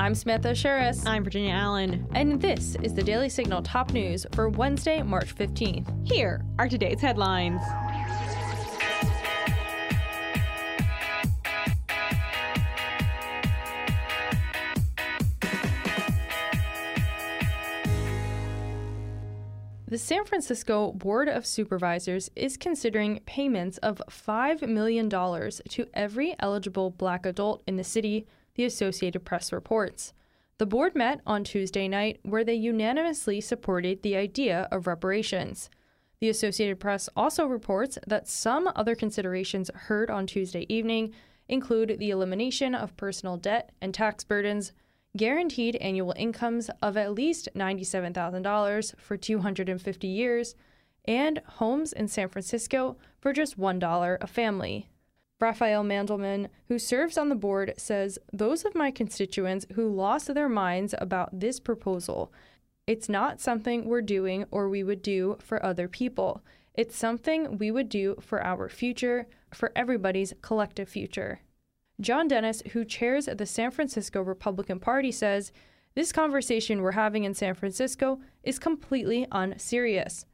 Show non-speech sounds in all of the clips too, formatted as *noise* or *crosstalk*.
I'm Samantha Aschieris. I'm Virginia Allen. And this is the Daily Signal top news for Wednesday, March 15th. Here are today's headlines. The San Francisco Board of Supervisors is considering payments of $5 million to every eligible black adult in the city, the Associated Press reports. The board met on Tuesday night where they unanimously supported the idea of reparations. The Associated Press also reports that some other considerations heard on Tuesday evening include the elimination of personal debt and tax burdens guaranteed annual incomes of at least $97,000 for 250 years, and homes in San Francisco for just $1 a family. Rafael Mandelman, who serves on the board, says those of my constituents who lost their minds about this proposal, it's not something we're doing or we would do for other people. It's something we would do for our future, for everybody's collective future. John Dennis, who chairs the San Francisco Republican Party, says this conversation we're having in San Francisco is completely unserious.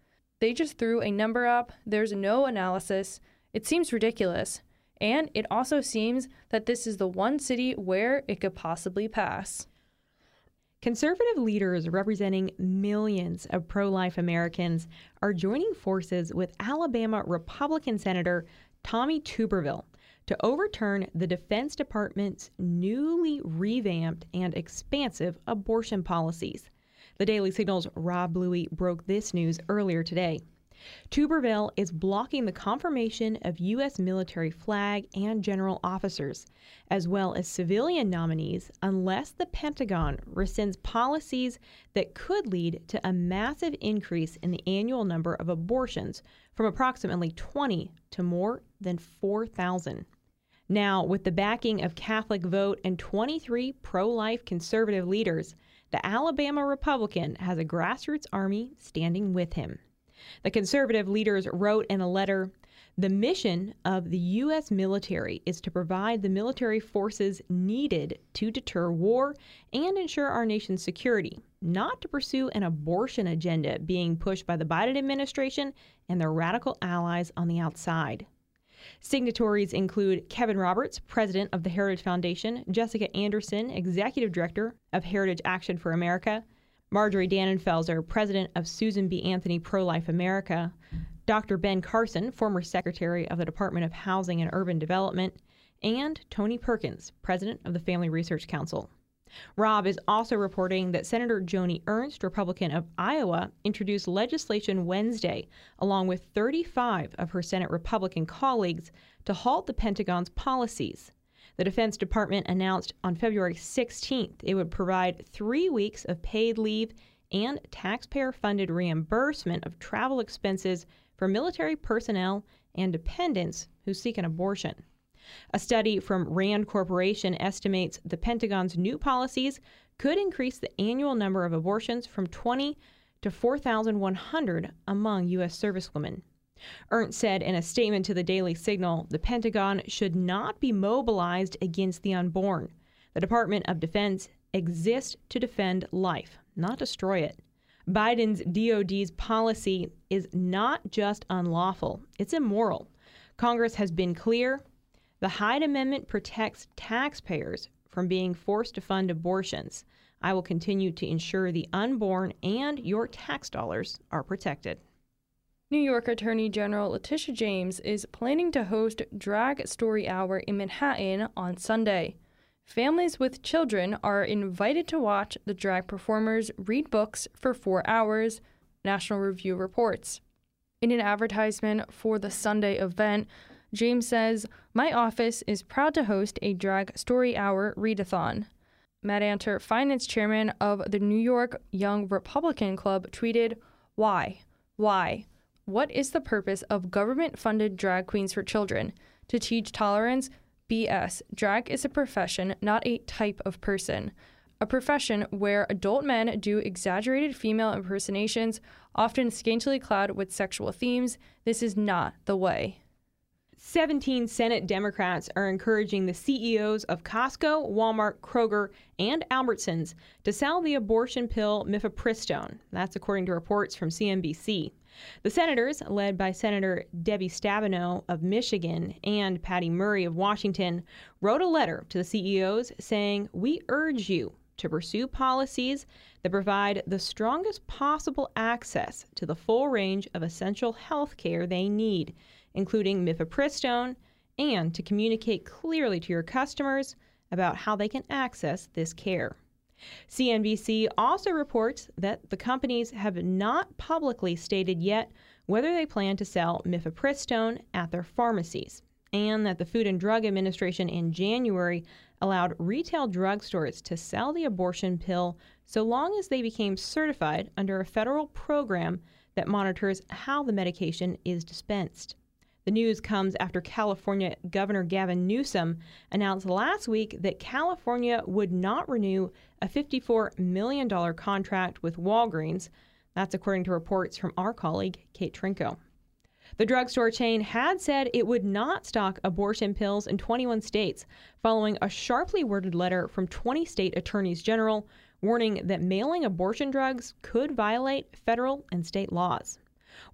They just threw a number up, there's no analysis. It seems ridiculous. And it also seems that this is the one city where it could possibly pass. Conservative leaders representing millions of pro life Americans are joining forces with Alabama Republican Senator Tommy Tuberville to overturn the Defense Department's newly revamped and expansive abortion policies. The Daily Signal's Rob Bluey broke this news earlier today. Tuberville is blocking the confirmation of U.S. military flag and general officers, as well as civilian nominees, unless the Pentagon rescinds policies that could lead to a massive increase in the annual number of abortions from approximately 20 to more than 4,000. Now, with the backing of Catholic Vote and 23 pro life conservative leaders, the Alabama Republican has a grassroots army standing with him. The conservative leaders wrote in a letter The mission of the U.S. military is to provide the military forces needed to deter war and ensure our nation's security, not to pursue an abortion agenda being pushed by the Biden administration and their radical allies on the outside. Signatories include Kevin Roberts, president of the Heritage Foundation, Jessica Anderson, executive director of Heritage Action for America, Marjorie Dannenfelser, president of Susan B. Anthony Pro Life America, Dr. Ben Carson, former secretary of the Department of Housing and Urban Development, and Tony Perkins, president of the Family Research Council. Rob is also reporting that Senator Joni Ernst, Republican of Iowa, introduced legislation Wednesday, along with 35 of her Senate Republican colleagues, to halt the Pentagon's policies. The Defense Department announced on February 16th it would provide three weeks of paid leave and taxpayer funded reimbursement of travel expenses for military personnel and dependents who seek an abortion. A study from RAND Corporation estimates the Pentagon's new policies could increase the annual number of abortions from 20 to 4,100 among U.S. servicewomen. Ernst said in a statement to the Daily Signal the Pentagon should not be mobilized against the unborn. The Department of Defense exists to defend life, not destroy it. Biden's DoD's policy is not just unlawful, it's immoral. Congress has been clear the Hyde Amendment protects taxpayers from being forced to fund abortions. I will continue to ensure the unborn and your tax dollars are protected. New York Attorney General Letitia James is planning to host Drag Story Hour in Manhattan on Sunday. Families with children are invited to watch the drag performers read books for four hours, National Review reports. In an advertisement for the Sunday event, James says, My office is proud to host a drag story hour readathon. Matt Anter, finance chairman of the New York Young Republican Club, tweeted, Why? Why? What is the purpose of government funded drag queens for children? To teach tolerance? BS. Drag is a profession, not a type of person. A profession where adult men do exaggerated female impersonations, often scantily clad with sexual themes. This is not the way. 17 Senate Democrats are encouraging the CEOs of Costco, Walmart, Kroger, and Albertsons to sell the abortion pill mifepristone. That's according to reports from CNBC. The senators, led by Senator Debbie Stabenow of Michigan and Patty Murray of Washington, wrote a letter to the CEOs saying, We urge you to pursue policies that provide the strongest possible access to the full range of essential health care they need including mifepristone, and to communicate clearly to your customers about how they can access this care. CNBC also reports that the companies have not publicly stated yet whether they plan to sell mifepristone at their pharmacies, and that the Food and Drug Administration in January allowed retail drugstores to sell the abortion pill so long as they became certified under a federal program that monitors how the medication is dispensed. The news comes after California Governor Gavin Newsom announced last week that California would not renew a $54 million contract with Walgreens. That's according to reports from our colleague, Kate Trinko. The drugstore chain had said it would not stock abortion pills in 21 states, following a sharply worded letter from 20 state attorneys general warning that mailing abortion drugs could violate federal and state laws.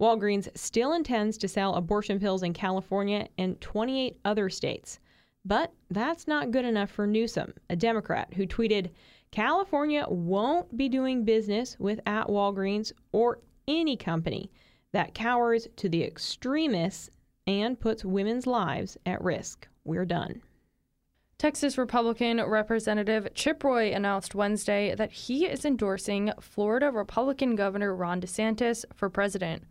Walgreens still intends to sell abortion pills in California and 28 other states. But that's not good enough for Newsom, a Democrat who tweeted, California won't be doing business with at Walgreens or any company that cowers to the extremists and puts women's lives at risk. We're done. Texas Republican Representative Chip Roy announced Wednesday that he is endorsing Florida Republican Governor Ron DeSantis for president.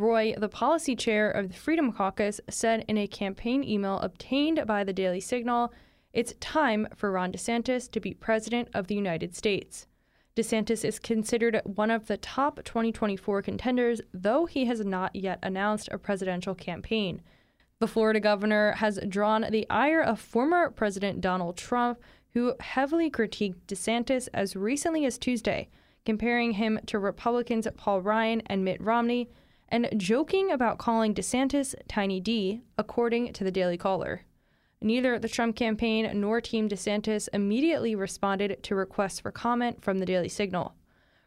Roy, the policy chair of the Freedom Caucus, said in a campaign email obtained by the Daily Signal it's time for Ron DeSantis to be president of the United States. DeSantis is considered one of the top 2024 contenders, though he has not yet announced a presidential campaign. The Florida governor has drawn the ire of former President Donald Trump, who heavily critiqued DeSantis as recently as Tuesday, comparing him to Republicans Paul Ryan and Mitt Romney, and joking about calling DeSantis Tiny D, according to the Daily Caller. Neither the Trump campaign nor Team DeSantis immediately responded to requests for comment from the Daily Signal.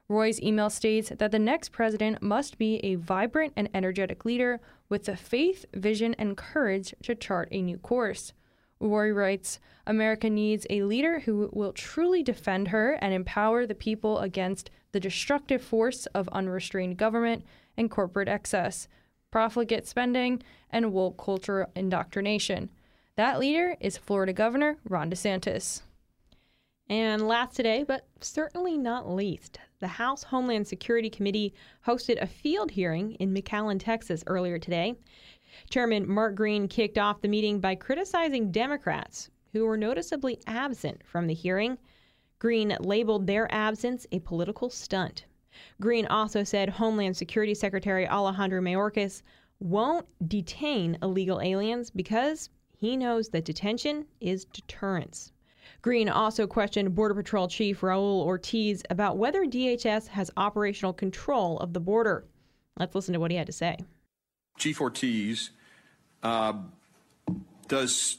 Roy's email states that the next president must be a vibrant and energetic leader with the faith, vision, and courage to chart a new course. Roy writes America needs a leader who will truly defend her and empower the people against the destructive force of unrestrained government and corporate excess, profligate spending, and woke culture indoctrination. That leader is Florida Governor Ron DeSantis. And last today, but certainly not least, the House Homeland Security Committee hosted a field hearing in McAllen, Texas earlier today. Chairman Mark Green kicked off the meeting by criticizing Democrats who were noticeably absent from the hearing. Green labeled their absence a political stunt. Green also said Homeland Security Secretary Alejandro Mayorkas won't detain illegal aliens because he knows that detention is deterrence. Green also questioned Border Patrol Chief Raul Ortiz about whether DHS has operational control of the border. Let's listen to what he had to say. Chief Ortiz, uh, does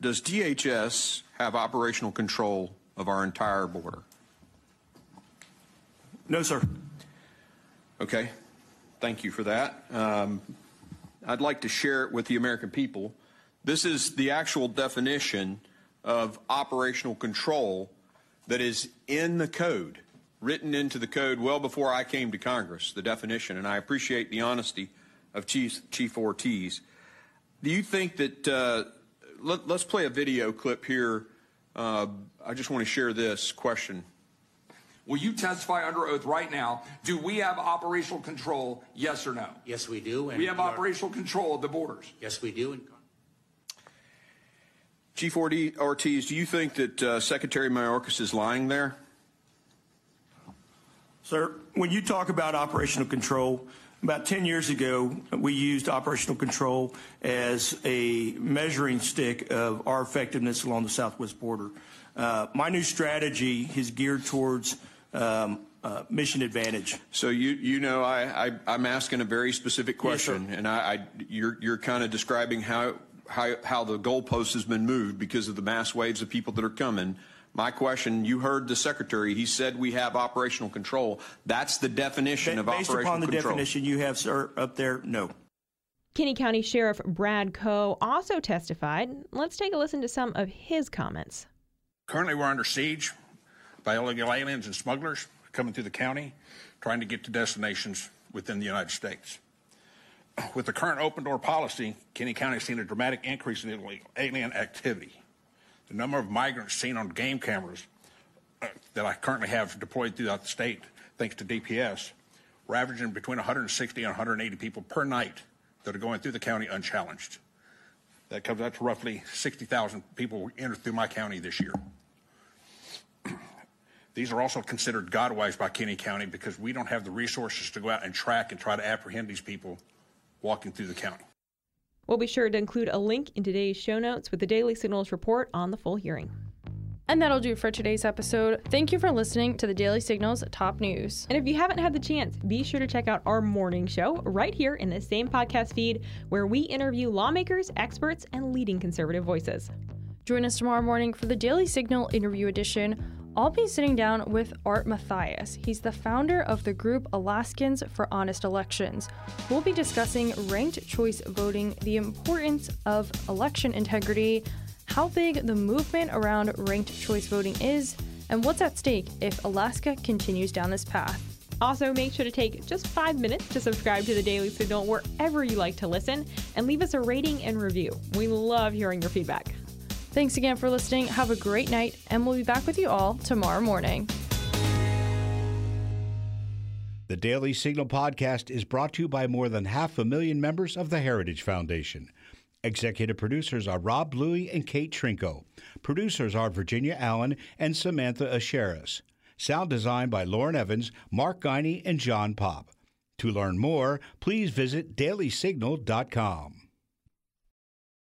does DHS have operational control of our entire border? No, sir. Okay. Thank you for that. Um, I'd like to share it with the American people. This is the actual definition of operational control that is in the code, written into the code well before I came to Congress, the definition, and I appreciate the honesty of Chief, Chief Ortiz. Do you think that, uh, let, us play a video clip here. Uh, I just want to share this question Will you testify under oath right now? Do we have operational control? Yes or no? Yes, we do. we have operational control of the borders. Yes, we do. Chief Ortiz, do you think that uh, Secretary Mayorkas is lying there? Sir, when you talk about operational control, about 10 years ago, we used operational control as a measuring stick of our effectiveness along the southwest border. Uh, my new strategy is geared towards um, uh, mission advantage. So you you know I, I I'm asking a very specific question, Yes, and I, I you're you're kind of describing how how how the goalpost has been moved because of the mass waves of people that are coming. My question, you heard the secretary. He said we have operational control. That's the definition of Based upon the control. definition you have, sir, up there, no. Kinney County Sheriff Brad Coe also testified. Let's take a listen to some of his comments. Currently, we're under siege by illegal aliens and smugglers coming through the county, trying to get to destinations within the United States. *clears throat* With the current open door policy, Kinney County has seen a dramatic increase in illegal alien activity. The number of migrants seen on game cameras uh, that I currently have deployed throughout the state, thanks to DPS, we're averaging between 160 and 180 people per night that are going through the county unchallenged. That comes out to roughly 60,000 people enter through my county this year. These are also considered gotaways by Kinney County because we don't have the resources to go out and track and try to apprehend these people walking through the county. We'll be sure to include a link in today's show notes with the Daily Signals report on the full hearing. And that'll do it for today's episode. Thank you for listening to the Daily Signals top news. And if you haven't had the chance, be sure to check out our morning show right here in the same podcast feed where we interview lawmakers, experts, and leading conservative voices. Join us tomorrow morning for the Daily Signal interview edition. I'll be sitting down with Art Mathias. He's the founder of the group Alaskans for Honest Elections. We'll be discussing ranked choice voting, the importance of election integrity, how big the movement around ranked choice voting is, and what's at stake if Alaska continues down this path. Also, make sure to take just five minutes to subscribe to the Daily Signal wherever you like to listen and leave us a rating and review. We love hearing your feedback. Thanks again for listening. Have a great night, and we'll be back with you all tomorrow morning. The Daily Signal podcast is brought to you by more than half a million members of the Heritage Foundation. Executive producers are Rob Bluey and Kate Trinko. Producers are Virginia Allen and Samantha Aschieris. Sound design by Lauren Evans, Mark Guiney, and John Pop. To learn more, please visit dailysignal.com.